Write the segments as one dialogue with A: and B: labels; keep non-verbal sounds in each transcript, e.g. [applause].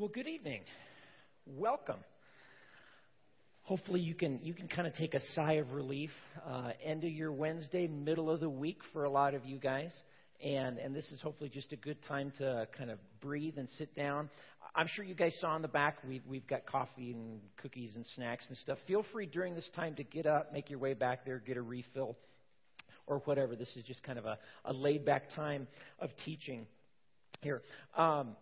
A: Well, good evening. Welcome. Hopefully, you can you can kind of take a sigh of relief. Uh, end of your Wednesday, middle of the week for a lot of you guys, and and this is hopefully just a good time to kind of breathe and sit down. I'm sure you guys saw in the back we've we've got coffee and cookies and snacks and stuff. Feel free during this time to get up, make your way back there, get a refill, or whatever. This is just kind of a, a laid back time of teaching here. Um,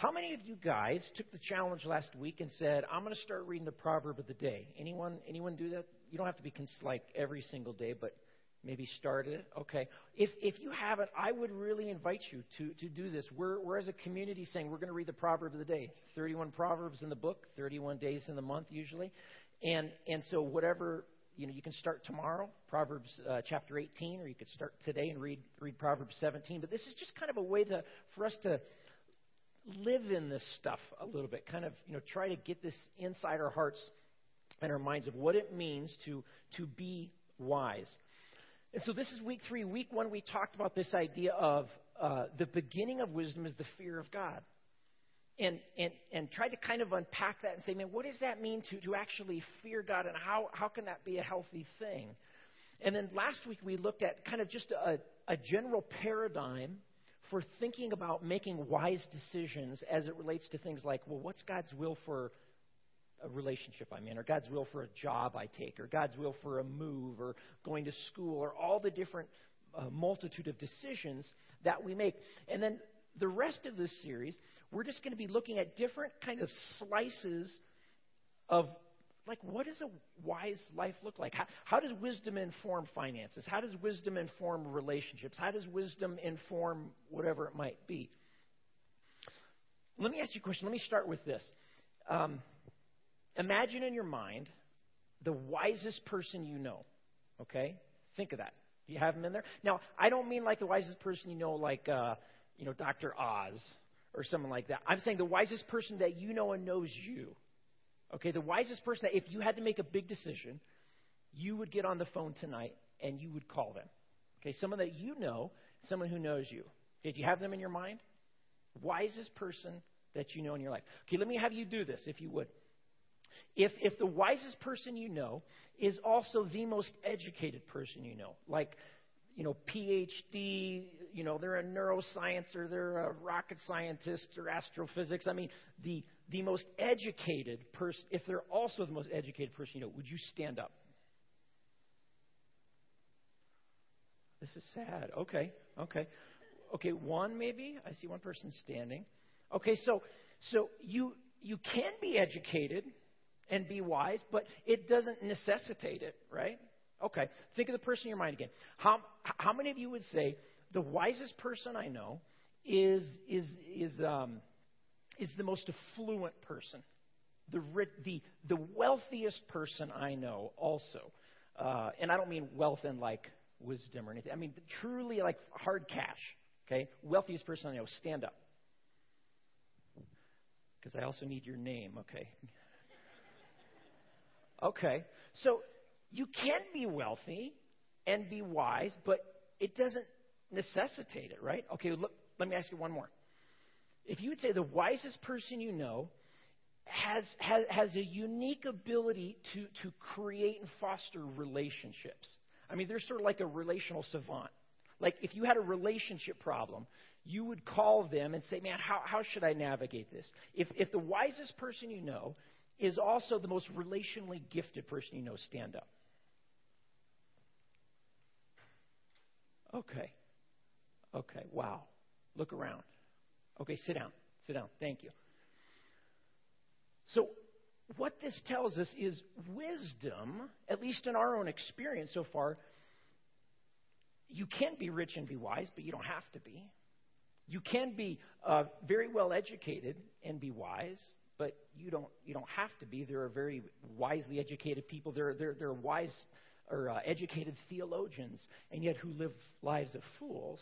A: how many of you guys took the challenge last week and said, "I'm going to start reading the proverb of the day"? Anyone? Anyone do that? You don't have to be cons- like every single day, but maybe start it. Okay. If if you haven't, I would really invite you to to do this. We're we're as a community saying we're going to read the proverb of the day. 31 proverbs in the book, 31 days in the month usually, and and so whatever you know, you can start tomorrow, Proverbs uh, chapter 18, or you could start today and read read Proverbs 17. But this is just kind of a way to for us to live in this stuff a little bit, kind of, you know, try to get this inside our hearts and our minds of what it means to, to be wise. And so this is week three. Week one, we talked about this idea of uh, the beginning of wisdom is the fear of God. And, and, and tried to kind of unpack that and say, man, what does that mean to, to actually fear God and how, how can that be a healthy thing? And then last week we looked at kind of just a, a general paradigm for thinking about making wise decisions as it relates to things like, well, what's God's will for a relationship I'm in, or God's will for a job I take, or God's will for a move, or going to school, or all the different uh, multitude of decisions that we make. And then the rest of this series, we're just going to be looking at different kind of slices of like what does a wise life look like? How, how, does wisdom inform finances? How does wisdom inform relationships? How does wisdom inform whatever it might be? Let me ask you a question. Let me start with this. Um, imagine in your mind the wisest person you know okay? Think of that. Do you have them in there? Now i don't mean like the wisest person you know like uh, you know dr oz or someone like that. I'm saying the wisest person that you know and knows you Okay, the wisest person, that if you had to make a big decision, you would get on the phone tonight and you would call them. Okay, someone that you know, someone who knows you. Okay, do you have them in your mind? Wisest person that you know in your life. Okay, let me have you do this, if you would. If, if the wisest person you know is also the most educated person you know, like you know, PhD, you know, they're a neuroscience or they're a rocket scientist or astrophysics. I mean, the, the most educated person, if they're also the most educated person you know, would you stand up? This is sad. Okay, okay. Okay, one maybe? I see one person standing. Okay, so so you you can be educated and be wise, but it doesn't necessitate it, right? Okay. Think of the person in your mind again. How, how many of you would say the wisest person I know is, is, is, um, is the most affluent person? The, the, the wealthiest person I know also. Uh, and I don't mean wealth in like wisdom or anything. I mean truly like hard cash. Okay? Wealthiest person I know. Stand up. Because I also need your name. Okay. [laughs] Okay. So you can be wealthy and be wise, but it doesn't necessitate it, right? Okay, look, let me ask you one more. If you would say the wisest person you know has, has, has a unique ability to, to create and foster relationships. I mean, they're sort of like a relational savant. Like, if you had a relationship problem, you would call them and say, Man, how, how should I navigate this? If, if the wisest person you know is also the most relationally gifted person you know, stand up. Okay. Okay. Wow. Look around. Okay, sit down. Sit down. Thank you. So, what this tells us is wisdom, at least in our own experience so far, you can be rich and be wise, but you don't have to be. You can be uh, very well educated and be wise, but you don't you don't have to be. There are very wisely educated people. There are, there, there are wise or uh, educated theologians, and yet who live lives of fools.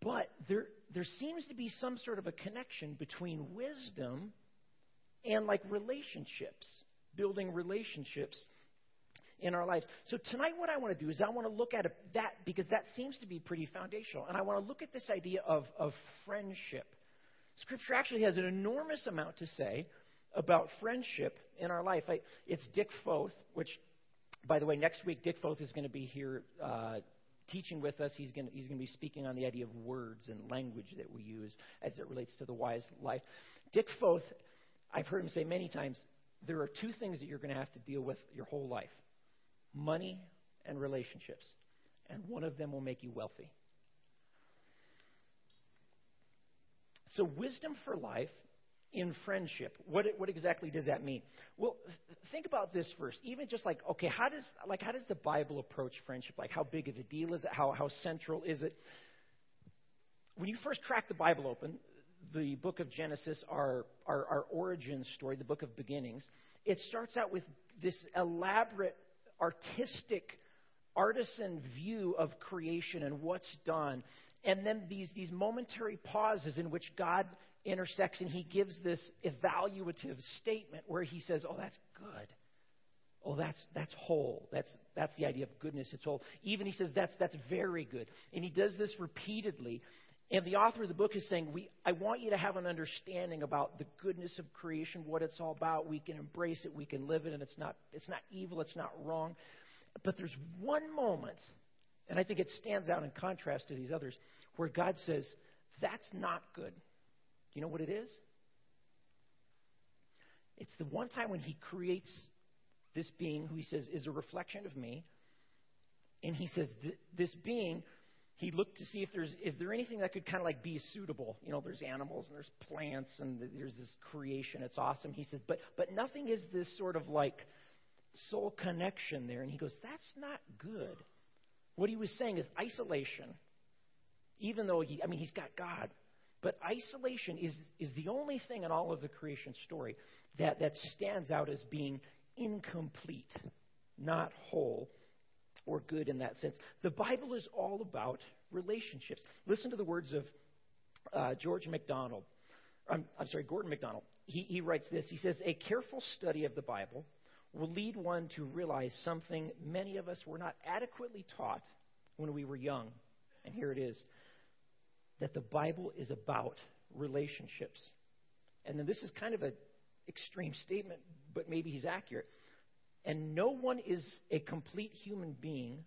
A: But there, there seems to be some sort of a connection between wisdom and like relationships, building relationships in our lives. So tonight, what I want to do is I want to look at that because that seems to be pretty foundational, and I want to look at this idea of, of friendship. Scripture actually has an enormous amount to say about friendship in our life. I, it's Dick Foth, which, by the way, next week Dick Foth is going to be here uh, teaching with us. He's going he's to be speaking on the idea of words and language that we use as it relates to the wise life. Dick Foth, I've heard him say many times, there are two things that you're going to have to deal with your whole life money and relationships. And one of them will make you wealthy. So, wisdom for life in friendship. What, what exactly does that mean? Well, think about this first. Even just like, okay, how does, like, how does the Bible approach friendship? Like, how big of a deal is it? How, how central is it? When you first crack the Bible open, the book of Genesis, our, our, our origin story, the book of beginnings, it starts out with this elaborate, artistic, artisan view of creation and what's done. And then these, these momentary pauses in which God intersects and he gives this evaluative statement where he says, Oh, that's good. Oh, that's that's whole. That's that's the idea of goodness. It's whole. Even he says that's that's very good. And he does this repeatedly. And the author of the book is saying, we, I want you to have an understanding about the goodness of creation, what it's all about. We can embrace it, we can live it, and it's not, it's not evil, it's not wrong. But there's one moment, and I think it stands out in contrast to these others, where God says, That's not good. You know what it is? It's the one time when He creates this being who He says is a reflection of me. And He says, This being he looked to see if there's is there anything that could kind of like be suitable. You know, there's animals and there's plants and there's this creation. It's awesome. He says, but but nothing is this sort of like soul connection there. And he goes, that's not good. What he was saying is isolation. Even though he, I mean, he's got God, but isolation is is the only thing in all of the creation story that that stands out as being incomplete, not whole or good in that sense. The Bible is all about relationships. Listen to the words of uh, George MacDonald. I'm, I'm sorry, Gordon MacDonald. He, he writes this. He says, A careful study of the Bible will lead one to realize something many of us were not adequately taught when we were young. And here it is that the Bible is about relationships. And then this is kind of an extreme statement, but maybe he's accurate. And no one is a complete human being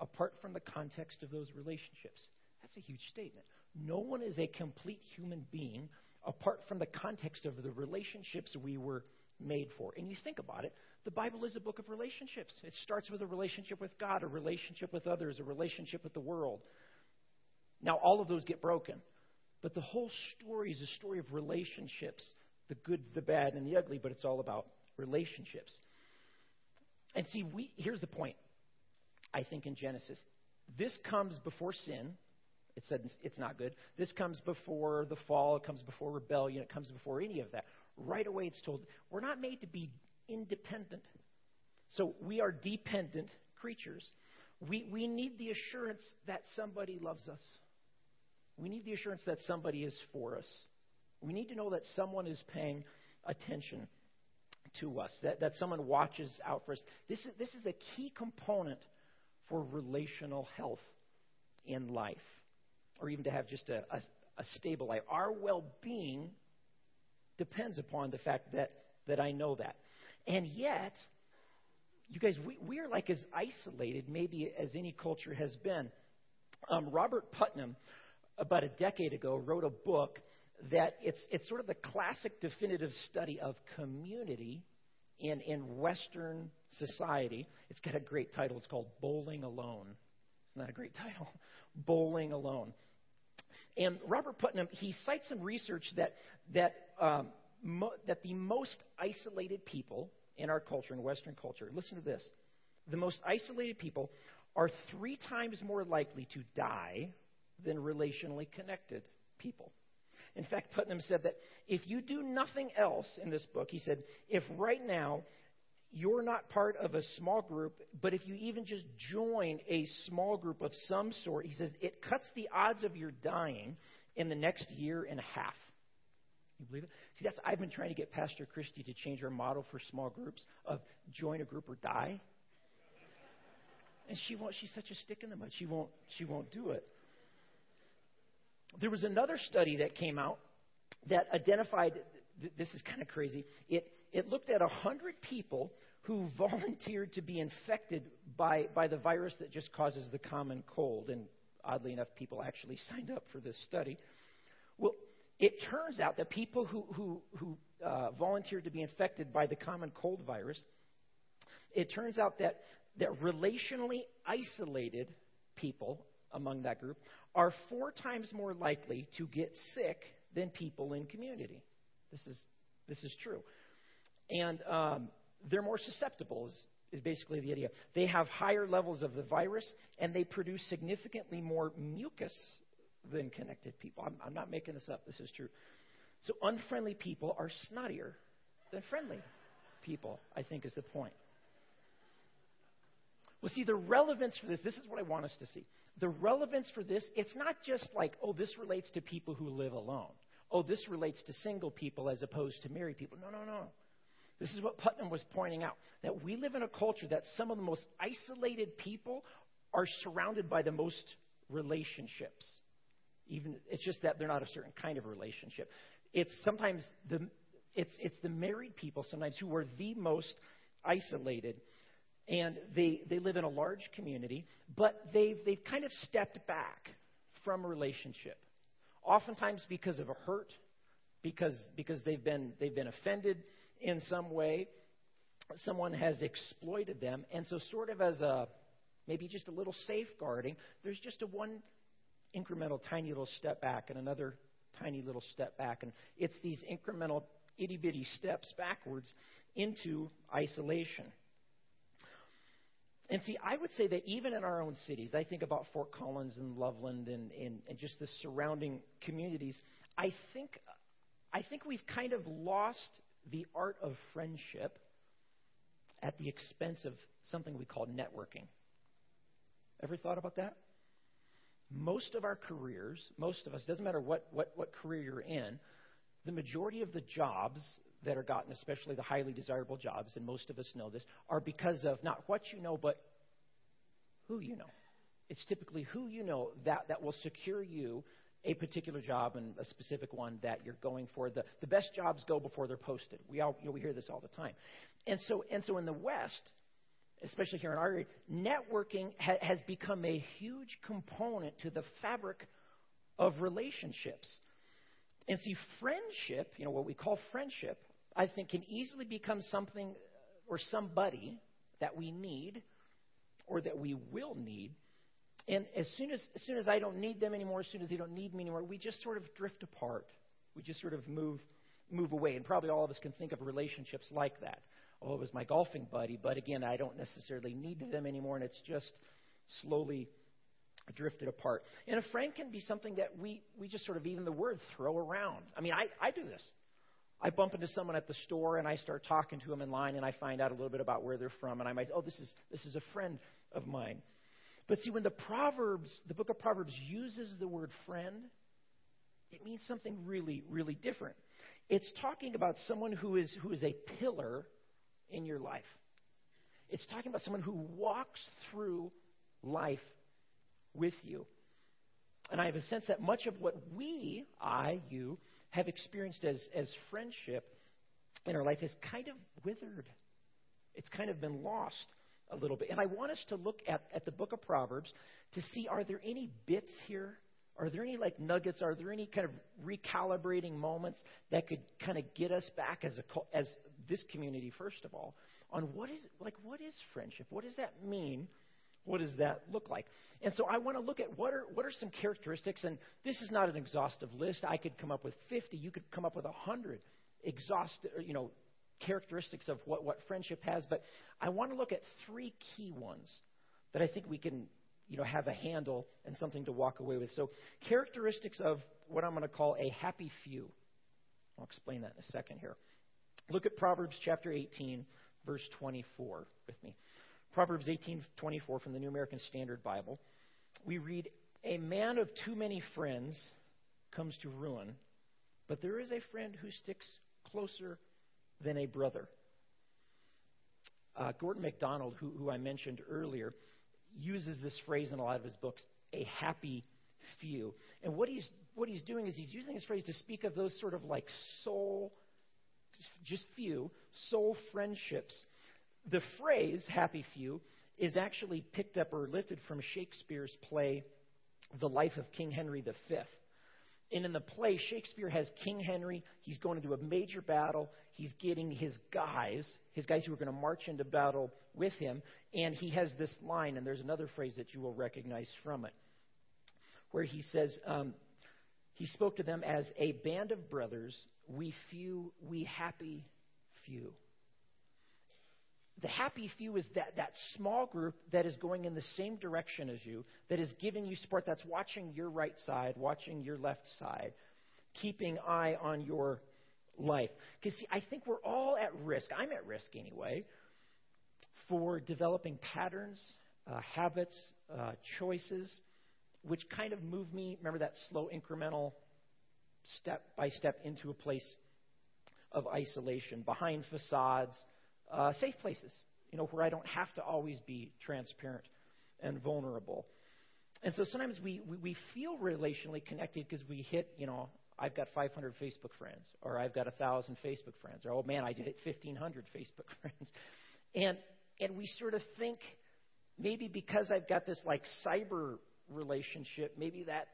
A: apart from the context of those relationships. That's a huge statement. No one is a complete human being apart from the context of the relationships we were made for. And you think about it, the Bible is a book of relationships. It starts with a relationship with God, a relationship with others, a relationship with the world. Now, all of those get broken. But the whole story is a story of relationships the good, the bad, and the ugly, but it's all about relationships. And see, we, here's the point, I think, in Genesis. This comes before sin. It said it's not good. This comes before the fall. It comes before rebellion. It comes before any of that. Right away, it's told we're not made to be independent. So we are dependent creatures. We, we need the assurance that somebody loves us. We need the assurance that somebody is for us. We need to know that someone is paying attention to us, that, that someone watches out for us. This is, this is a key component for relational health in life, or even to have just a, a, a stable life. Our well being depends upon the fact that, that I know that. And yet, you guys, we, we are like as isolated, maybe, as any culture has been. Um, Robert Putnam, about a decade ago, wrote a book that it's, it's sort of the classic definitive study of community in, in Western society. It's got a great title. It's called Bowling Alone. Isn't that a great [laughs] title? Bowling Alone. And Robert Putnam, he cites some research that, that, um, mo- that the most isolated people in our culture, in Western culture, listen to this. The most isolated people are three times more likely to die than relationally connected people. In fact, Putnam said that if you do nothing else in this book, he said, if right now you're not part of a small group, but if you even just join a small group of some sort, he says, it cuts the odds of your dying in the next year and a half. You believe it? See, that's I've been trying to get Pastor Christie to change our model for small groups of join a group or die. And she won't she's such a stick in the mud. She won't she won't do it. There was another study that came out that identified this is kind of crazy. It, it looked at 100 people who [laughs] volunteered to be infected by, by the virus that just causes the common cold. And oddly enough, people actually [laughs] signed up for this study. Well, it turns out that people who, who, who uh, volunteered to be infected by the common cold virus, it turns out that, that relationally isolated people among that group are four times more likely to get sick than people in community. This is, this is true. And um, they're more susceptible, is, is basically the idea. They have higher levels of the virus, and they produce significantly more mucus than connected people. I'm, I'm not making this up, this is true. So, unfriendly people are snottier than friendly people, I think is the point. Well, see, the relevance for this, this is what I want us to see. The relevance for this, it's not just like, oh, this relates to people who live alone. Oh, this relates to single people as opposed to married people. No, no, no. This is what Putnam was pointing out that we live in a culture that some of the most isolated people are surrounded by the most relationships. Even it's just that they're not a certain kind of relationship. It's sometimes the it's it's the married people sometimes who are the most isolated and they, they live in a large community, but they've, they've kind of stepped back from a relationship. Oftentimes because of a hurt, because, because they've, been, they've been offended in some way. Someone has exploited them. And so, sort of as a maybe just a little safeguarding, there's just a one incremental tiny little step back and another tiny little step back. And it's these incremental itty bitty steps backwards into isolation. And see, I would say that even in our own cities, I think about Fort Collins and Loveland and, and, and just the surrounding communities, I think, I think we've kind of lost the art of friendship at the expense of something we call networking. Ever thought about that? Most of our careers, most of us, doesn't matter what, what, what career you're in, the majority of the jobs that are gotten, especially the highly desirable jobs, and most of us know this, are because of not what you know, but who you know. It's typically who you know that, that will secure you a particular job and a specific one that you're going for. The, the best jobs go before they're posted. We, all, you know, we hear this all the time. And so, and so in the West, especially here in our area, networking ha- has become a huge component to the fabric of relationships. And see, friendship, you know, what we call friendship, I think, can easily become something uh, or somebody that we need or that we will need. And as soon as, as soon as I don't need them anymore, as soon as they don't need me anymore, we just sort of drift apart. We just sort of move, move away. And probably all of us can think of relationships like that. Oh, it was my golfing buddy, but again, I don't necessarily need them anymore, and it's just slowly drifted apart. And a friend can be something that we, we just sort of even the word throw around. I mean, I, I do this. I bump into someone at the store and I start talking to them in line and I find out a little bit about where they're from and I might, oh, this is, this is a friend of mine. But see, when the Proverbs, the book of Proverbs uses the word friend, it means something really, really different. It's talking about someone who is, who is a pillar in your life. It's talking about someone who walks through life with you. And I have a sense that much of what we, I, you, have experienced as, as friendship in our life has kind of withered. It's kind of been lost a little bit. And I want us to look at, at the book of Proverbs to see are there any bits here? Are there any like nuggets? Are there any kind of recalibrating moments that could kind of get us back as a as this community first of all on what is like what is friendship? What does that mean what does that look like? And so I want to look at what are, what are some characteristics, and this is not an exhaustive list. I could come up with 50. You could come up with 100 exhaustive, uh, you know, characteristics of what, what friendship has. But I want to look at three key ones that I think we can, you know, have a handle and something to walk away with. So characteristics of what I'm going to call a happy few. I'll explain that in a second here. Look at Proverbs chapter 18, verse 24 with me. Proverbs 18:24 from the New American Standard Bible, we read, "A man of too many friends comes to ruin, but there is a friend who sticks closer than a brother." Uh, Gordon MacDonald, who, who I mentioned earlier, uses this phrase in a lot of his books, "a happy few. And what he's, what he's doing is he's using this phrase to speak of those sort of like soul, just few, soul friendships. The phrase happy few is actually picked up or lifted from Shakespeare's play, The Life of King Henry V. And in the play, Shakespeare has King Henry. He's going into a major battle. He's getting his guys, his guys who are going to march into battle with him. And he has this line, and there's another phrase that you will recognize from it, where he says, um, He spoke to them as a band of brothers, we few, we happy few. The happy few is that, that small group that is going in the same direction as you, that is giving you support, that's watching your right side, watching your left side, keeping eye on your life. Because, see, I think we're all at risk, I'm at risk anyway, for developing patterns, uh, habits, uh, choices, which kind of move me, remember that slow incremental step by step into a place of isolation, behind facades uh, safe places, you know, where I don't have to always be transparent and vulnerable. And so sometimes we, we, we feel relationally connected because we hit, you know, I've got 500 Facebook friends, or I've got 1,000 Facebook friends, or oh man, I hit 1,500 Facebook [laughs] friends. And, and we sort of think maybe because I've got this like cyber relationship, maybe that,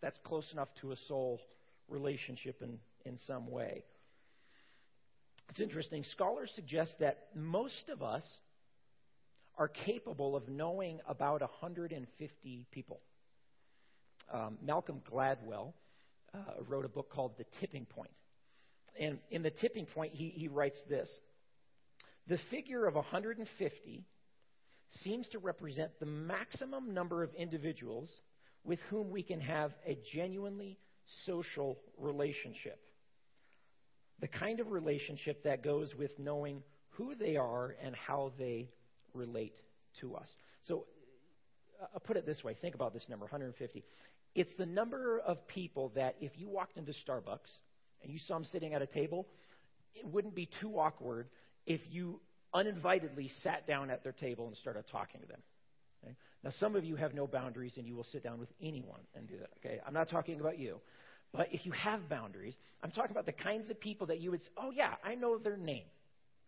A: that's close enough to a soul relationship in, in some way. It's interesting. Scholars suggest that most of us are capable of knowing about 150 people. Um, Malcolm Gladwell uh, wrote a book called The Tipping Point. And in The Tipping Point, he, he writes this The figure of 150 seems to represent the maximum number of individuals with whom we can have a genuinely social relationship the kind of relationship that goes with knowing who they are and how they relate to us. So uh, I'll put it this way think about this number 150. It's the number of people that if you walked into Starbucks and you saw them sitting at a table, it wouldn't be too awkward if you uninvitedly sat down at their table and started talking to them. Okay? Now, some of you have no boundaries and you will sit down with anyone and do that. Okay? I'm not talking about you. But if you have boundaries, I'm talking about the kinds of people that you would say, oh, yeah, I know their name.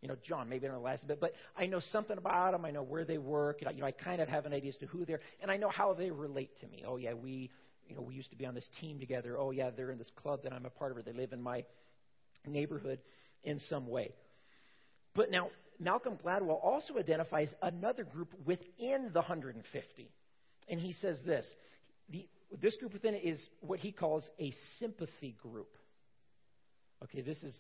A: You know, John, maybe I don't know the last bit, but I know something about them. I know where they work. You know, I kind of have an idea as to who they're, and I know how they relate to me. Oh, yeah, we, you know, we used to be on this team together. Oh, yeah, they're in this club that I'm a part of, or they live in my neighborhood in some way. But now, Malcolm Gladwell also identifies another group within the 150. And he says this the, this group within it is what he calls a sympathy group. Okay, this is,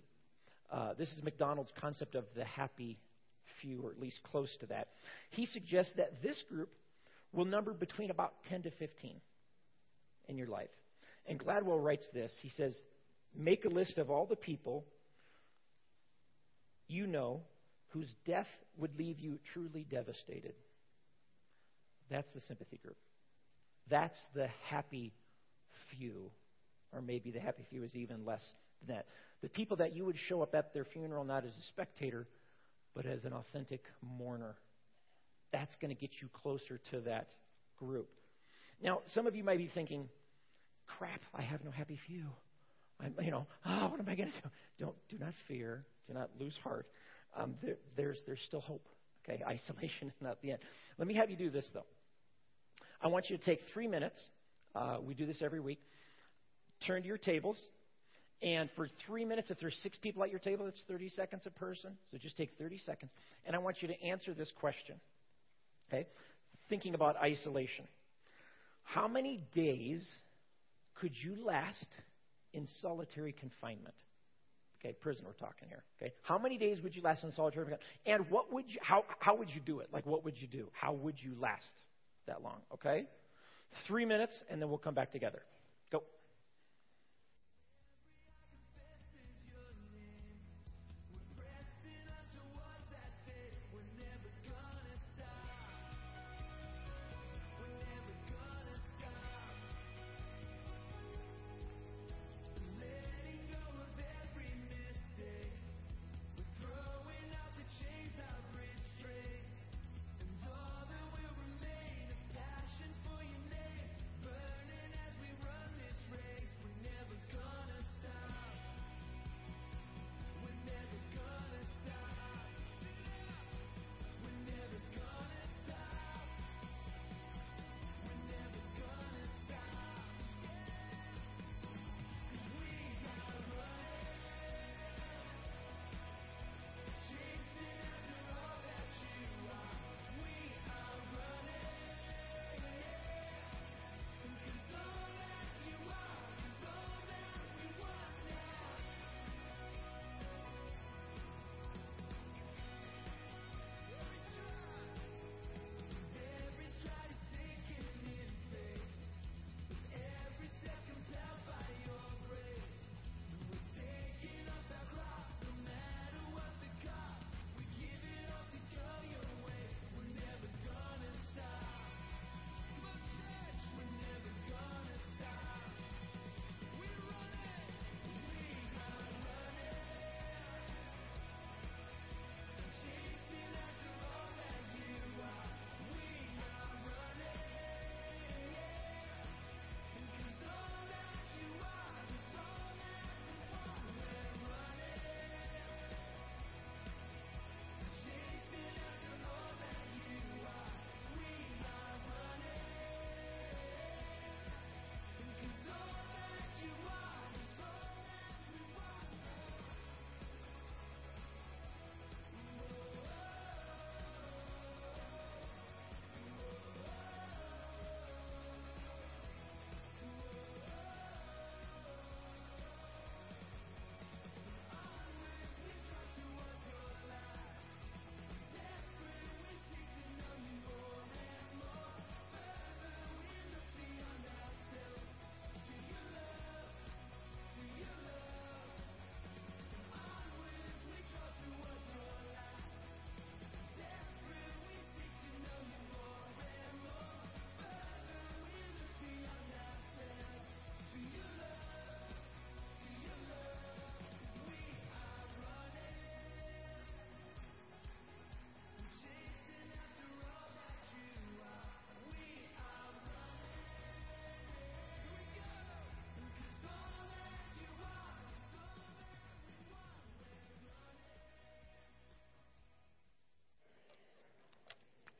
A: uh, this is MacDonald's concept of the happy few, or at least close to that. He suggests that this group will number between about 10 to 15 in your life. And Gladwell writes this. He says, Make a list of all the people you know whose death would leave you truly devastated. That's the sympathy group. That's the happy few. Or maybe the happy few is even less than that. The people that you would show up at their funeral not as a spectator, but as an authentic mourner. That's going to get you closer to that group. Now, some of you might be thinking, crap, I have no happy few. I'm, you know, oh, what am I going to do? Don't, do not fear. Do not lose heart. Um, there, there's, there's still hope. Okay, [laughs] isolation is not the end. Let me have you do this, though. I want you to take three minutes. Uh, we do this every week. Turn to your tables. And for three minutes, if there's six people at your table, it's 30 seconds a person. So just take 30 seconds. And I want you to answer this question. Okay? Thinking about isolation. How many days could you last in solitary confinement? Okay, prison we're talking here. Okay, how many days would you last in solitary confinement? And what would you? How how would you do it? Like, what would you do? How would you last? That long, okay? Three minutes, and then we'll come back together.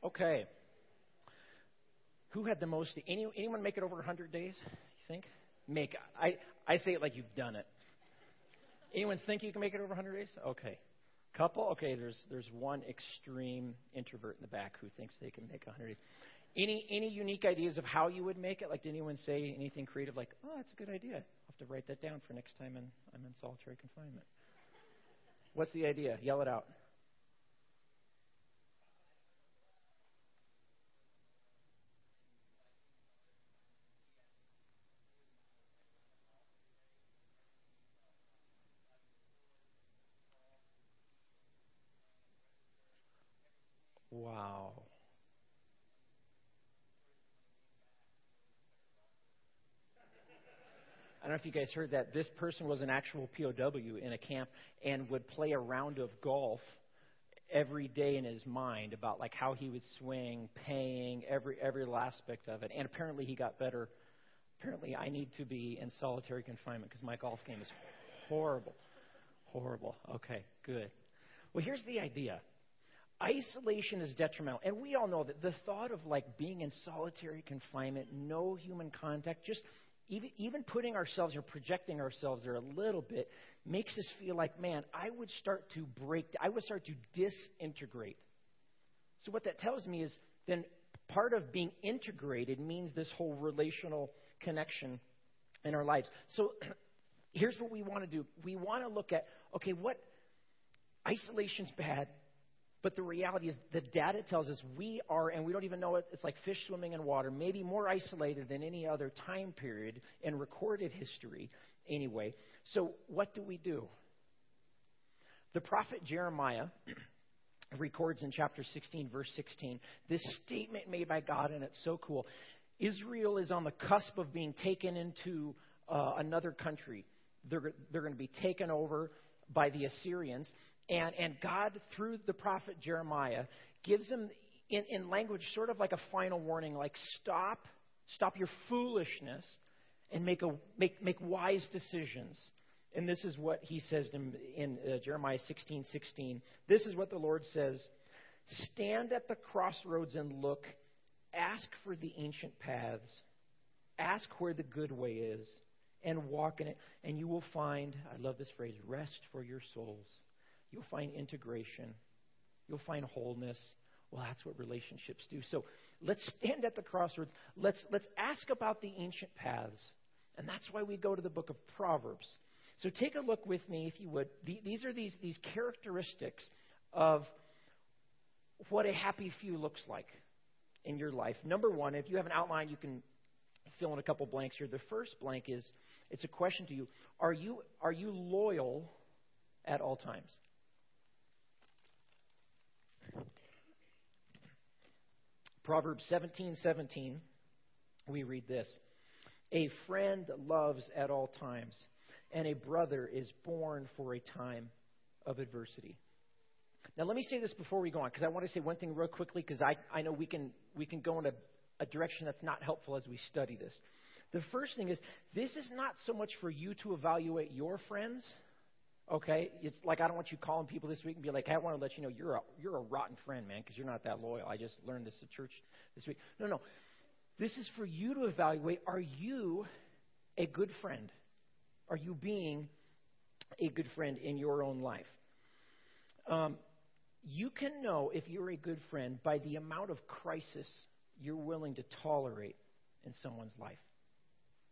A: Okay. Who had the most? Any, anyone make it over 100 days? You think? Make. I I say it like you've done it. Anyone think you can make it over 100 days? Okay. Couple? Okay, there's there's one extreme introvert in the back who thinks they can make 100 days. Any any unique ideas of how you would make it? Like, did anyone say anything creative like, "Oh, that's a good idea. I'll have to write that down for next time in, I'm in solitary confinement." What's the idea? Yell it out. Wow. I don't know if you guys heard that. This person was an actual POW in a camp and would play a round of golf every day in his mind about like how he would swing, paying every every aspect of it. And apparently he got better. Apparently I need to be in solitary confinement because my golf game is horrible. Horrible. Okay, good. Well, here's the idea. Isolation is detrimental. And we all know that the thought of like being in solitary confinement, no human contact, just even, even putting ourselves or projecting ourselves there a little bit makes us feel like, man, I would start to break, I would start to disintegrate. So, what that tells me is then part of being integrated means this whole relational connection in our lives. So, [clears throat] here's what we want to do we want to look at, okay, what isolation's bad, but the reality is, the data tells us we are, and we don't even know it, it's like fish swimming in water, maybe more isolated than any other time period in recorded history, anyway. So, what do we do? The prophet Jeremiah [clears throat] records in chapter 16, verse 16, this statement made by God, and it's so cool. Israel is on the cusp of being taken into uh, another country. They're, they're going to be taken over by the Assyrians. And, and God, through the prophet Jeremiah, gives him in, in language sort of like a final warning, like stop, stop your foolishness and make, a, make, make wise decisions. And this is what he says in, in uh, Jeremiah 16 16. This is what the Lord says Stand at the crossroads and look, ask for the ancient paths, ask where the good way is, and walk in it, and you will find, I love this phrase, rest for your souls. You'll find integration. You'll find wholeness. Well, that's what relationships do. So let's stand at the crossroads. Let's, let's ask about the ancient paths. And that's why we go to the book of Proverbs. So take a look with me, if you would. The, these are these, these characteristics of what a happy few looks like in your life. Number one, if you have an outline, you can fill in a couple blanks here. The first blank is it's a question to you Are you, are you loyal at all times? Proverbs 17 17, we read this A friend loves at all times, and a brother is born for a time of adversity. Now, let me say this before we go on, because I want to say one thing real quickly, because I, I know we can, we can go in a, a direction that's not helpful as we study this. The first thing is, this is not so much for you to evaluate your friends Okay, it's like I don't want you calling people this week and be like, hey, I want to let you know you're a you're a rotten friend, man, because you're not that loyal. I just learned this at church this week. No, no, this is for you to evaluate: Are you a good friend? Are you being a good friend in your own life? Um, you can know if you're a good friend by the amount of crisis you're willing to tolerate in someone's life.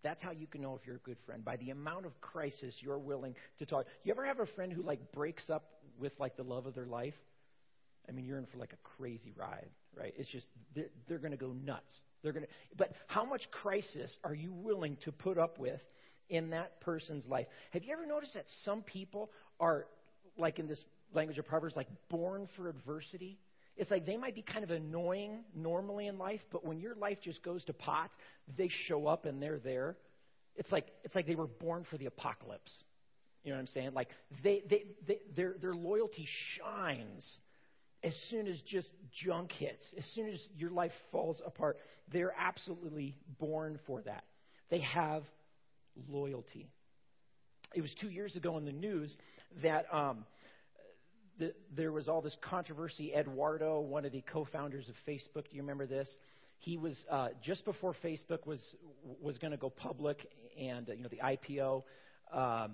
A: That's how you can know if you're a good friend by the amount of crisis you're willing to talk. You ever have a friend who like breaks up with like the love of their life? I mean, you're in for like a crazy ride, right? It's just they're, they're going to go nuts. They're going to. But how much crisis are you willing to put up with in that person's life? Have you ever noticed that some people are like in this language of Proverbs, like born for adversity? It's like they might be kind of annoying normally in life, but when your life just goes to pot, they show up and they're there. It's like it's like they were born for the apocalypse. You know what I'm saying? Like they, they, they their their loyalty shines as soon as just junk hits, as soon as your life falls apart. They're absolutely born for that. They have loyalty. It was two years ago in the news that um, the, there was all this controversy. Eduardo, one of the co-founders of Facebook, do you remember this? He was uh, just before Facebook was was going to go public, and uh, you know the IPO. Um,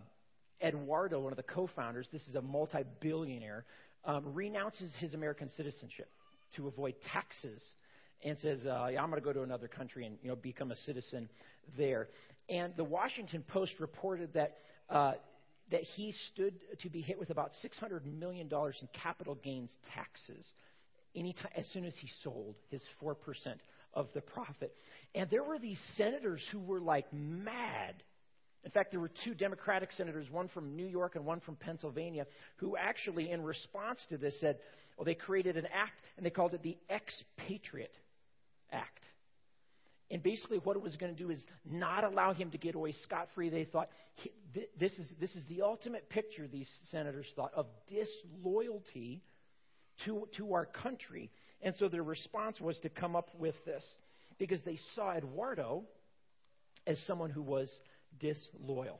A: Eduardo, one of the co-founders, this is a multi-billionaire, um, renounces his American citizenship to avoid taxes, and says, uh, yeah, "I'm going to go to another country and you know become a citizen there." And the Washington Post reported that uh, that he stood to be hit with about $600 million in capital gains taxes anytime, as soon as he sold his 4% of the profit. And there were these senators who were like mad. In fact, there were two Democratic senators, one from New York and one from Pennsylvania, who actually, in response to this, said, well, they created an act and they called it the Expatriate Act. And basically, what it was going to do is not allow him to get away scot free. They thought this is, this is the ultimate picture, these senators thought, of disloyalty to, to our country. And so their response was to come up with this because they saw Eduardo as someone who was disloyal.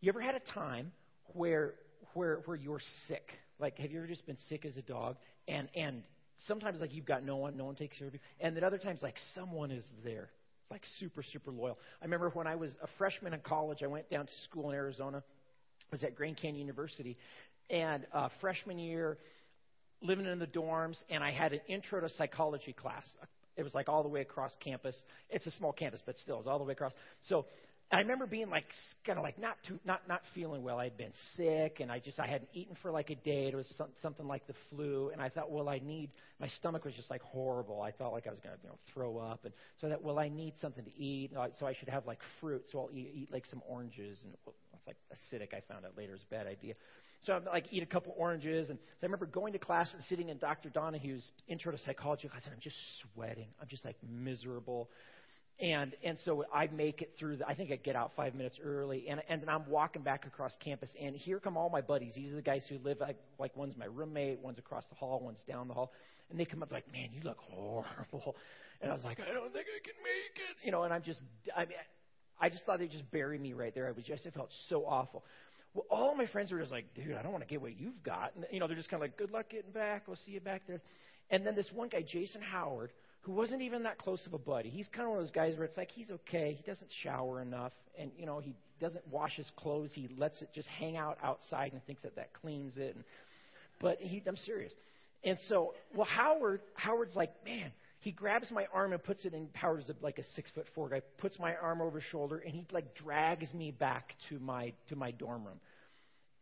A: You ever had a time where, where, where you're sick? Like, have you ever just been sick as a dog and, and sometimes like you've got no one, no one takes care of you, and then other times like someone is there, like super, super loyal. I remember when I was a freshman in college, I went down to school in Arizona. I was at Grand Canyon University, and uh, freshman year, living in the dorms, and I had an intro to psychology class. It was like all the way across campus. It's a small campus, but still, it's all the way across. So I remember being like kind of like not too not not feeling well. I'd been sick and I just I hadn't eaten for like a day. It was some, something like the flu, and I thought, well, I need. My stomach was just like horrible. I thought like I was going to you know throw up, and so I thought, well, I need something to eat. Uh, so I should have like fruit. So I'll eat, eat like some oranges, and well, it's like acidic. I found out later is a bad idea. So I'm like eat a couple oranges, and so I remember going to class and sitting in Dr. Donahue's intro to psychology class, and I'm just sweating. I'm just like miserable. And and so I make it through. The, I think I get out five minutes early, and and then I'm walking back across campus, and here come all my buddies. These are the guys who live like like one's my roommate, one's across the hall, one's down the hall, and they come up like, man, you look horrible. And I was like, I don't think I can make it, you know. And I'm just, I mean, I just thought they'd just bury me right there. I was just, I felt so awful. Well, all my friends were just like, dude, I don't want to get what you've got. And, you know, they're just kind of like, good luck getting back. We'll see you back there. And then this one guy, Jason Howard, who wasn't even that close of a buddy. He's kind of one of those guys where it's like he's okay. He doesn't shower enough, and you know he doesn't wash his clothes. He lets it just hang out outside and thinks that that cleans it. And, but he, I'm serious. And so, well, Howard, Howard's like, man. He grabs my arm and puts it in. Howard's like a six foot four guy. Puts my arm over his shoulder and he like drags me back to my to my dorm room.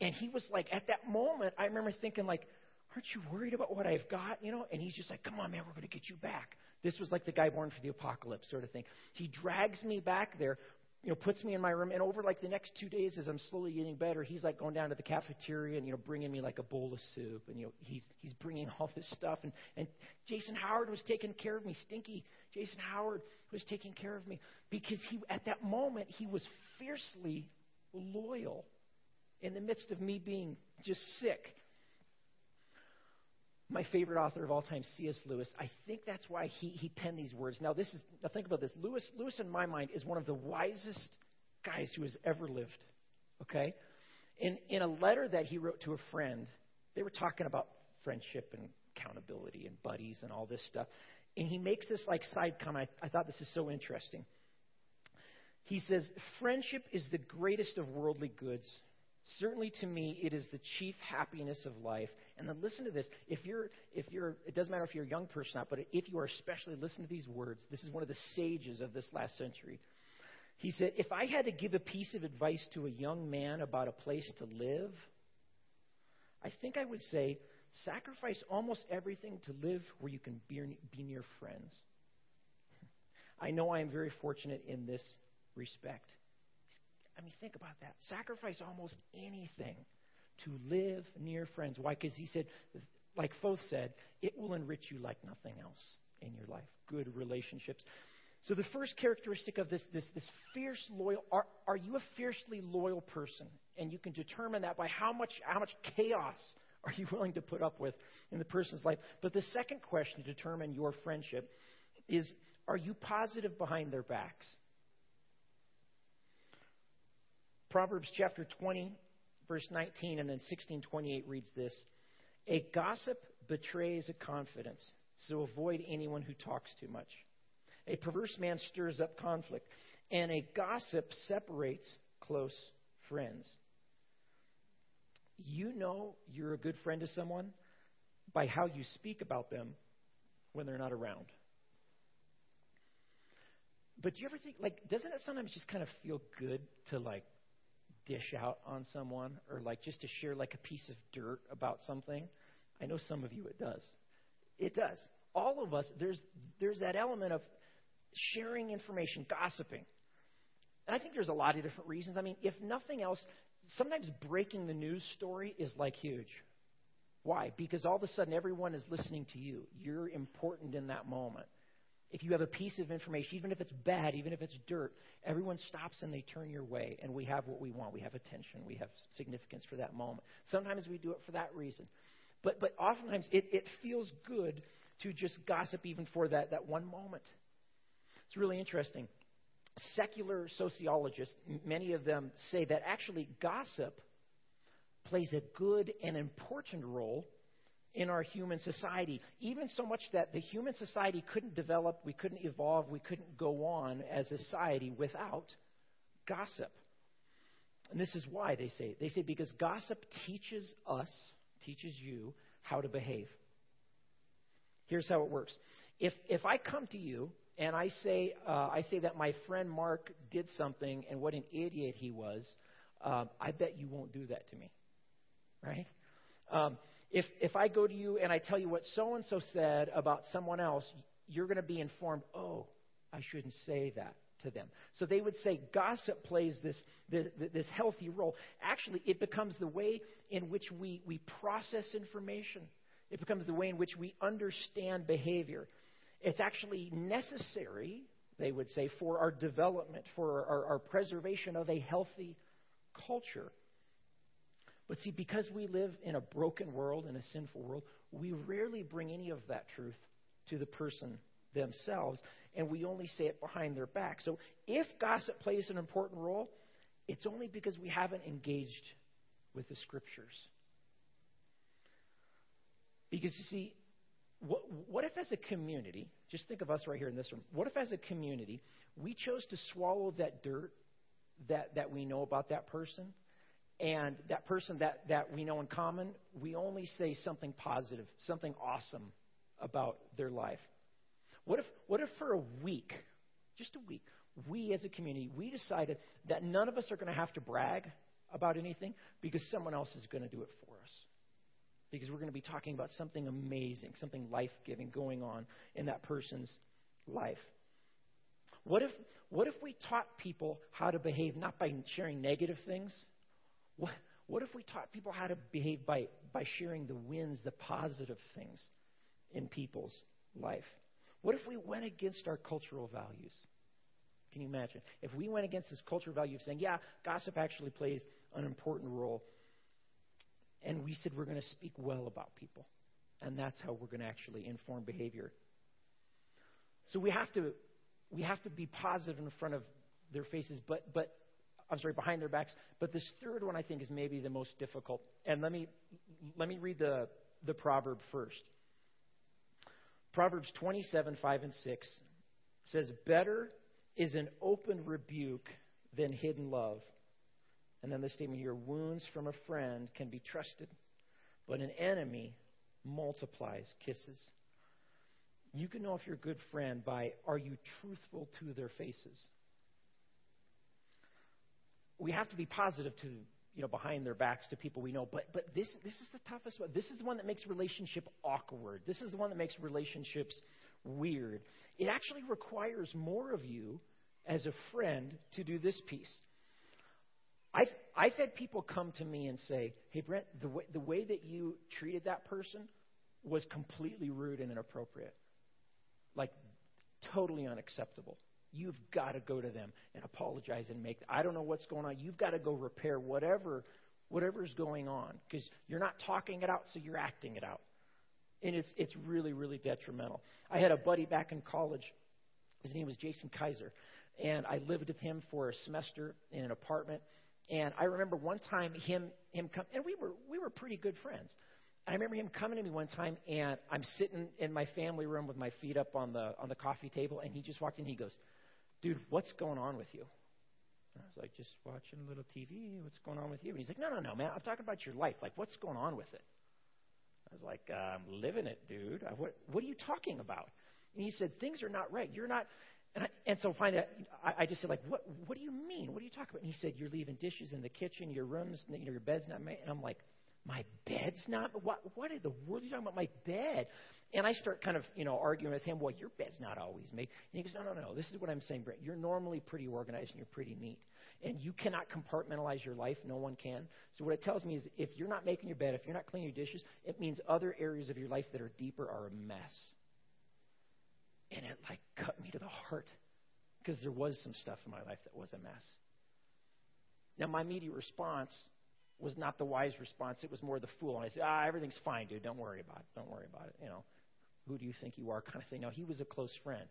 A: And he was like, at that moment, I remember thinking like, aren't you worried about what I've got? You know? And he's just like, come on, man, we're going to get you back. This was like the guy born for the apocalypse sort of thing. He drags me back there, you know, puts me in my room, and over like the next two days, as I'm slowly getting better, he's like going down to the cafeteria and you know bringing me like a bowl of soup, and you know he's he's bringing [laughs] all this stuff, and and Jason Howard was taking care of me, Stinky. Jason Howard was taking care of me because he at that moment he was fiercely loyal in the midst of me being just sick my favorite author of all time, C.S. Lewis. I think that's why he, he penned these words. Now, this is now think about this. Lewis, Lewis, in my mind, is one of the wisest guys who has ever lived. Okay, in in a letter that he wrote to a friend, they were talking about friendship and accountability and buddies and all this stuff, and he makes this like side comment. I, I thought this is so interesting. He says, "Friendship is the greatest of worldly goods." Certainly to me, it is the chief happiness of life. And then listen to this. If you're, if you're, it doesn't matter if you're a young person or not, but if you are especially, listen to these words. This is one of the sages of this last century. He said, If I had to give a piece of advice to a young man about a place to live, I think I would say, sacrifice almost everything to live where you can be, be near friends. I know I am very fortunate in this respect. I mean, think about that. Sacrifice almost anything to live near friends. Why? Because he said, like Foth said, it will enrich you like nothing else in your life. Good relationships. So the first characteristic of this, this, this fierce loyal, are, are you a fiercely loyal person? And you can determine that by how much, how much chaos are you [laughs] willing to put up with in the person's life. But the second question to determine your friendship is, are you positive behind their backs? Proverbs chapter 20, verse 19, and then 1628 reads this A gossip betrays a confidence, so avoid anyone who talks too much. A perverse man stirs up conflict, and a gossip separates close friends. You know you're a good friend to someone by how you speak about them when they're not around. But do you ever think, like, doesn't it sometimes just kind of feel good to, like, dish out on someone or, like, just to share, like, a piece of dirt about something? I know some of you it does. It does. All of us, there's, there's that element of sharing information, gossiping. And I think there's a lot of different reasons. I mean, if nothing else, sometimes breaking the news story is like huge. Why? Because all of a sudden everyone is listening to you. You're important in that moment. If you have a piece of information, even if it's bad, even if it's dirt, everyone stops and they turn your way, and we have what we want. We have attention. We have significance for that moment. Sometimes we do it for that reason. But, but oftentimes it, it feels good to just gossip even for that, that one moment. It's really interesting. Secular sociologists, many of them say that actually gossip plays a good and important role in our human society, even so much that the human society couldn't develop, we couldn't evolve, we couldn't go on as a society without gossip. And this is why they say they say because gossip teaches us, teaches you how to behave. Here's how it works. If if I come to you and I say uh, I say that my friend Mark did something and what an idiot he was, uh, I bet you won't do that to me right? Um, if, if I go to you and I tell you what so and so said about someone else, you're going to be informed, oh, I shouldn't say that to them. So they would say gossip plays this, this, this healthy role. Actually, it becomes the way in which we, we process information, it becomes the way in which we understand behavior. It's actually necessary, they would say, for our development, for our, our preservation of a healthy culture. But see, because we live in a broken world, in a sinful world, we rarely bring any of that truth to the person themselves, and we only say it behind their back. So if gossip plays an important role, it's only because we haven't engaged with the scriptures. Because you see, what, what, if as a community, just think of us right here in this room, what if as a community we chose to swallow that dirt that, that we know about that person and that person that, that we know in common, we only say something positive, something awesome about their life. What if, what if for a week, just a week, we as a community, we decided that none of us are going to have to brag about anything because someone else is going to do it for us? Because we're going to be talking about something amazing, something life giving going on in that person's life. What if, what if we taught people how to behave not by sharing negative things, what, what if we taught people how to behave by, by sharing the wins, the positive things in people's life? What if we went against our cultural values? Can you imagine? If we went against this cultural value of saying, yeah, gossip actually plays an important role, and we said we're going to speak well about people, and that's how we're going to actually inform behavior. So we have to we have to be positive in front of their faces, but but I'm sorry, behind their backs. But this third one I think is maybe the most difficult. And let me let me read the the proverb first. Proverbs 27, 5 and 6 says, Better is an open rebuke than hidden love. And then the statement here wounds from a friend can be trusted, but an enemy multiplies kisses. You can know if you're a good friend by are you truthful to their faces? We have to be positive to you know behind their backs to people we know but but this this is the toughest one this is the one that makes relationship awkward this is the one that makes relationships weird it actually requires more of you as a friend to do this piece I've, I've had people come to me and say, hey, Brent, the the way that you treated that person was completely rude and inappropriate. Like, totally unacceptable. You've got to go to them and apologize and make. I don't know what's going on. You've got to go repair whatever whatever's going on because you're not talking it out, so you're acting it out, and it's it's really really detrimental. I had a buddy back in college. His name was Jason Kaiser, and I lived with him for a semester in an apartment. And I remember one time him him come, and we were we were pretty good friends. I remember him coming to me one time, and I'm sitting in my family room with my feet up on the on the coffee table, and he just walked in. He goes, "Dude, what's going on with you?" And I was like, "Just watching a little TV. What's going on with you?" And he's like, "No, no, no, man. I'm talking about your life. Like, what's going on with it?" I was like, uh, "I'm living it, dude. What What are you talking about?" And he said, "Things are not right. You're not." And, I, and so finally, I, I just said, like, what, what do you mean? What are you talking about? And he said, you're leaving dishes in the kitchen, your room's, you know, your bed's not made. And I'm like, my bed's not. What, what in the world are you talking about? My bed. And I start kind of, you know, arguing with him. Well, your bed's not always made. And he goes, no, no, no. This is what I'm saying, Brent. You're normally pretty organized and you're pretty neat. And you cannot compartmentalize your life. No one can. So what it tells me is if you're not making your bed, if you're not cleaning your dishes, it means other areas of your life that are deeper are a mess. And it like cut me to the heart because there was some stuff in my life that was a mess. Now, my immediate response was not the wise response. It was more the fool. And I said, ah, everything's fine, dude. Don't worry about it. Don't worry about it. You know, who do you think you are kind of thing. Now, he was a close friend.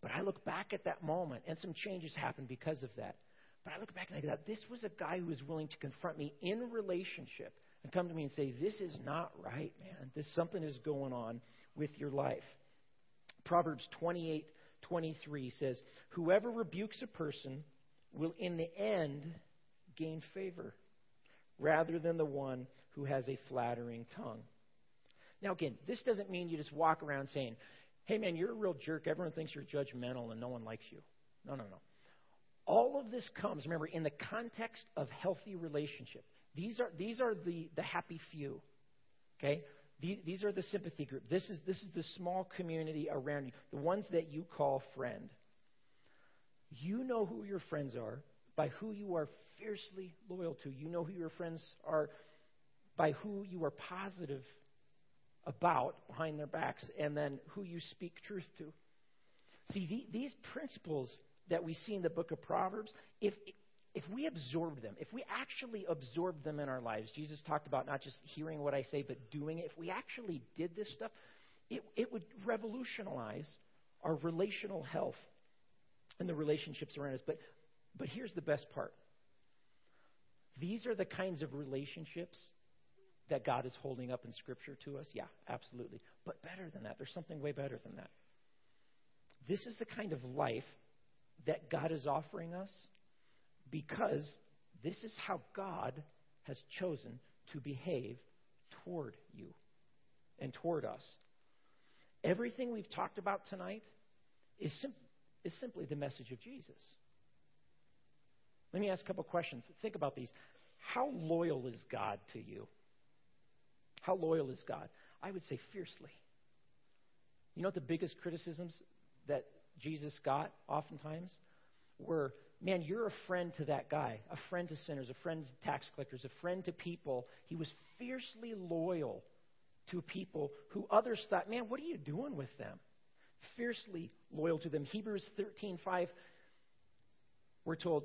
A: But I look back at that moment, and some changes happened because of that. But I look back and I go, this was a guy who was willing to confront me in relationship and come to me and say, this is not right, man. This something is going on with your life. Proverbs 28, 23 says, whoever rebukes a person will in the end gain favor rather than the one who has a flattering tongue. Now, again, this doesn't mean you just walk around saying, hey, man, you're a real jerk. Everyone thinks you're judgmental and no one likes you. No, no, no. All of this comes, remember, in the context of healthy relationship. These are, these are the, the happy few. Okay? These, these are the sympathy group. This is, this is the small community around you, the ones that you call friend. You know who your friends are by who you are fiercely loyal to. You know who your friends are by who you are positive about behind their backs, and then who you speak truth to. See, the, these principles that we see in the book of Proverbs, if, if we absorb them, if we actually absorb them in our lives, Jesus talked about not just hearing what I say, but doing it. If we actually did this stuff, it, it would revolutionize our relational health and the relationships around us. But, but here's the best part these are the kinds of relationships that God is holding up in Scripture to us? Yeah, absolutely. But better than that, there's something way better than that. This is the kind of life that God is offering us because this is how God has chosen to behave toward you and toward us. Everything we've talked about tonight is, sim- is simply the message of Jesus. Let me ask a couple questions. Think about these. How loyal is God to you? How loyal is God? I would say fiercely. You know what the biggest criticisms that Jesus got oftentimes were man, you're a friend to that guy, a friend to sinners, a friend to tax collectors, a friend to people. He was fiercely loyal to people who others thought, man, what are you doing with them? Fiercely loyal to them. Hebrews 13:5 we're told,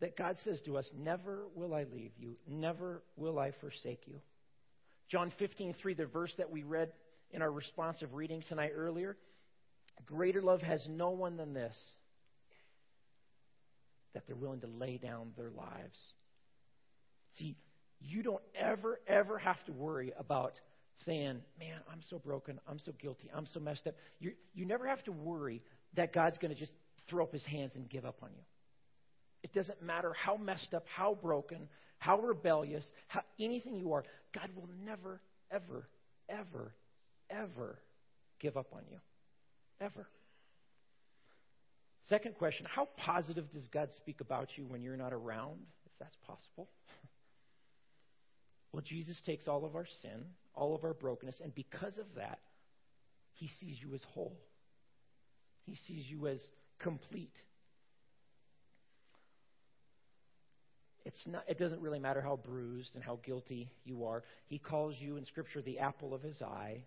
A: that God says to us, Never will I leave you, never will I forsake you. John 15, 3, the verse that we read in our responsive reading tonight earlier. Greater love has no one than this that they're willing to lay down their lives. See, you don't ever, ever have to worry about saying, Man, I'm so broken, I'm so guilty, I'm so messed up. You, you never have to worry that God's going to just throw up his hands and give up on you. It doesn't matter how messed up, how broken, how rebellious, how anything you are, God will never, ever, ever, ever give up on you. Ever. Second question How positive does God speak about you when you're not around, if that's possible? [laughs] Well, Jesus takes all of our sin, all of our brokenness, and because of that, he sees you as whole. He sees you as complete. It's not, it doesn't really matter how bruised and how guilty you are. He calls you in Scripture the apple of his eye.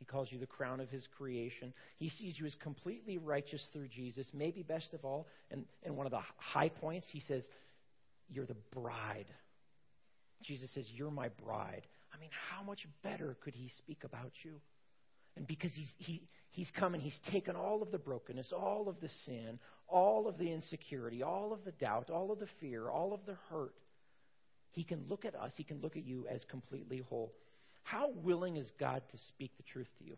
A: He calls you the crown of his creation. He sees you as completely righteous through Jesus. Maybe best of all, and, and one of the high points, he says, You're the bride. Jesus says, You're my bride. I mean, how much better could he speak about you? And because he's, he, he's come and he's taken all of the brokenness, all of the sin, all of the insecurity, all of the doubt, all of the fear, all of the hurt, he can look at us, he can look at you as completely whole. How willing is God to speak the truth to you?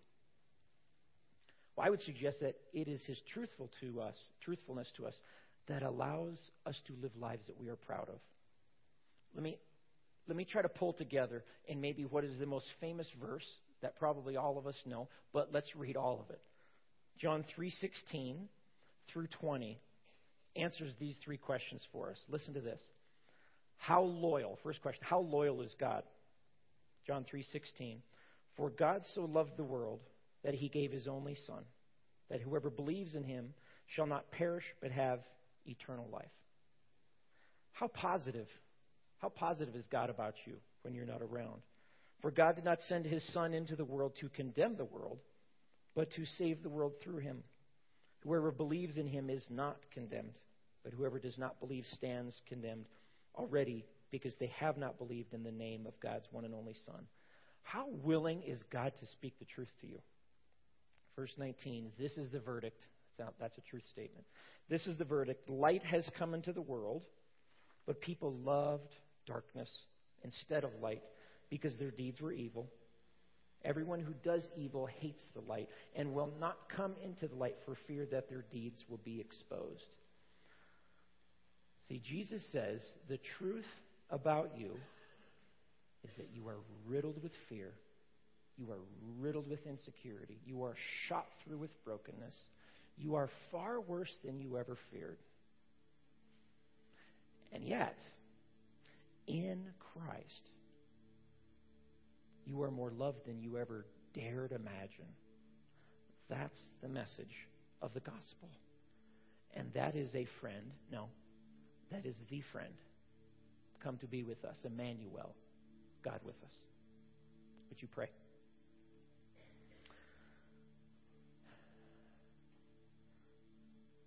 A: Well, I would suggest that it is his truthful to us, truthfulness to us that allows us to live lives that we are proud of. Let me let me try to pull together in maybe what is the most famous verse that probably all of us know, but let's read all of it. John 3:16 through 20 answers these three questions for us. Listen to this. How loyal? First question, how loyal is God? John 3:16. For God so loved the world that he gave his only son, that whoever believes in him shall not perish but have eternal life. How positive how positive is God about you when you're not around? For God did not send his Son into the world to condemn the world, but to save the world through him. Whoever believes in him is not condemned, but whoever does not believe stands condemned already because they have not believed in the name of God's one and only Son. How willing is God to speak the truth to you? Verse 19 This is the verdict. That's a truth statement. This is the verdict. Light has come into the world, but people loved darkness instead of light because their deeds were evil. Everyone who does evil hates the light and will not come into the light for fear that their deeds will be exposed. See, Jesus says the truth about you is that you are riddled with fear. You are riddled with insecurity. You are shot through with brokenness. You are far worse than you ever feared. And yet, in Christ, you are more loved than you ever dared imagine. That's the message of the gospel. And that is a friend. No, that is the friend. Come to be with us, Emmanuel, God with us. Would you pray?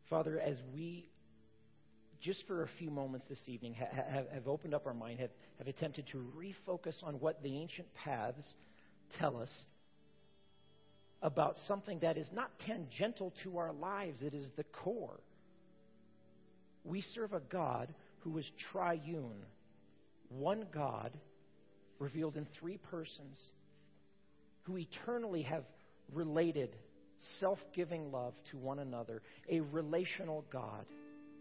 A: Father, as we just for a few moments this evening, have, have opened up our mind, have, have attempted to refocus on what the ancient paths tell us about something that is not tangential to our lives, it is the core. We serve a God who is triune, one God revealed in three persons, who eternally have related self giving love to one another, a relational God.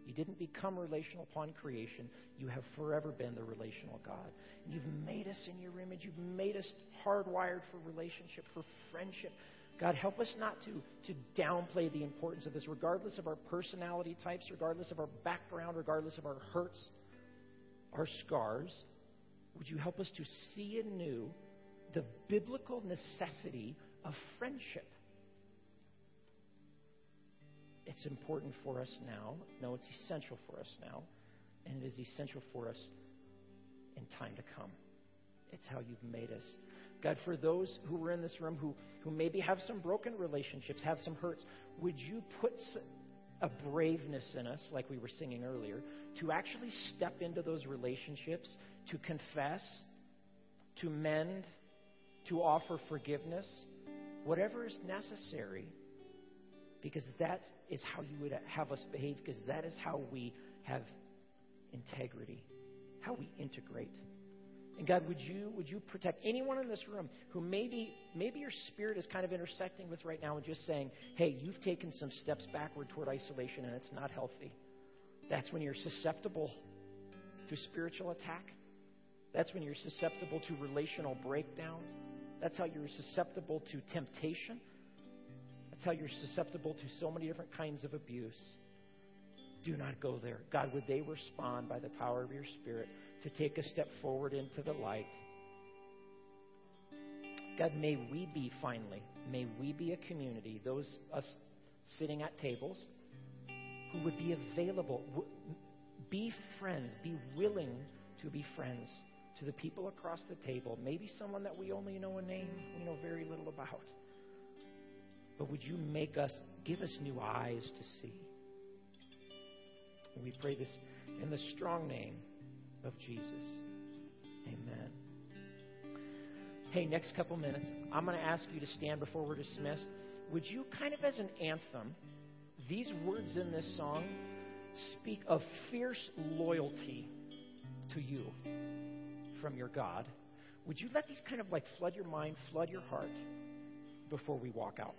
A: You didn't become relational upon creation. You have forever been the relational God. You've made us in your image. You've made us hardwired for relationship, for friendship. God, help us not to, to downplay the importance of this, regardless of our personality types, regardless of our background, regardless of our hurts, our scars. Would you help us to see anew the biblical necessity of friendship? It's important for us now. No, it's essential for us now. And it is essential for us in time to come. It's how you've made us. God, for those who are in this room who, who maybe have some broken relationships, have some hurts, would you put a braveness in us, like we were singing earlier, to actually step into those relationships, to confess, to mend, to offer forgiveness, whatever is necessary because that is how you would have us behave, because that is how we have integrity, how we integrate. And God, would you would you protect anyone in this room who maybe maybe your spirit is kind of intersecting with right now and just saying, "Hey, you've taken some steps backward toward isolation and it's not healthy." That's when you're susceptible to spiritual attack. That's when you're susceptible to relational breakdown. That's how you're susceptible to temptation. How you're susceptible to so many different kinds of abuse. Do not go there. God, would they respond by the power of your Spirit to take a step forward into the light? God, may we be finally, may we be a community, those us sitting at tables, who would be available, be friends, be willing to be friends to the people across the table, maybe someone that we only know a name, we know very little about. But would you make us, give us new eyes to see? We pray this in the strong name of Jesus. Amen. hey, next couple minutes, I'm going to ask you to stand before we're dismissed. Would you, kind of as an anthem, these words in this song speak of fierce loyalty to you from your God? Would you let these kind of like flood your mind, flood your heart before we walk out?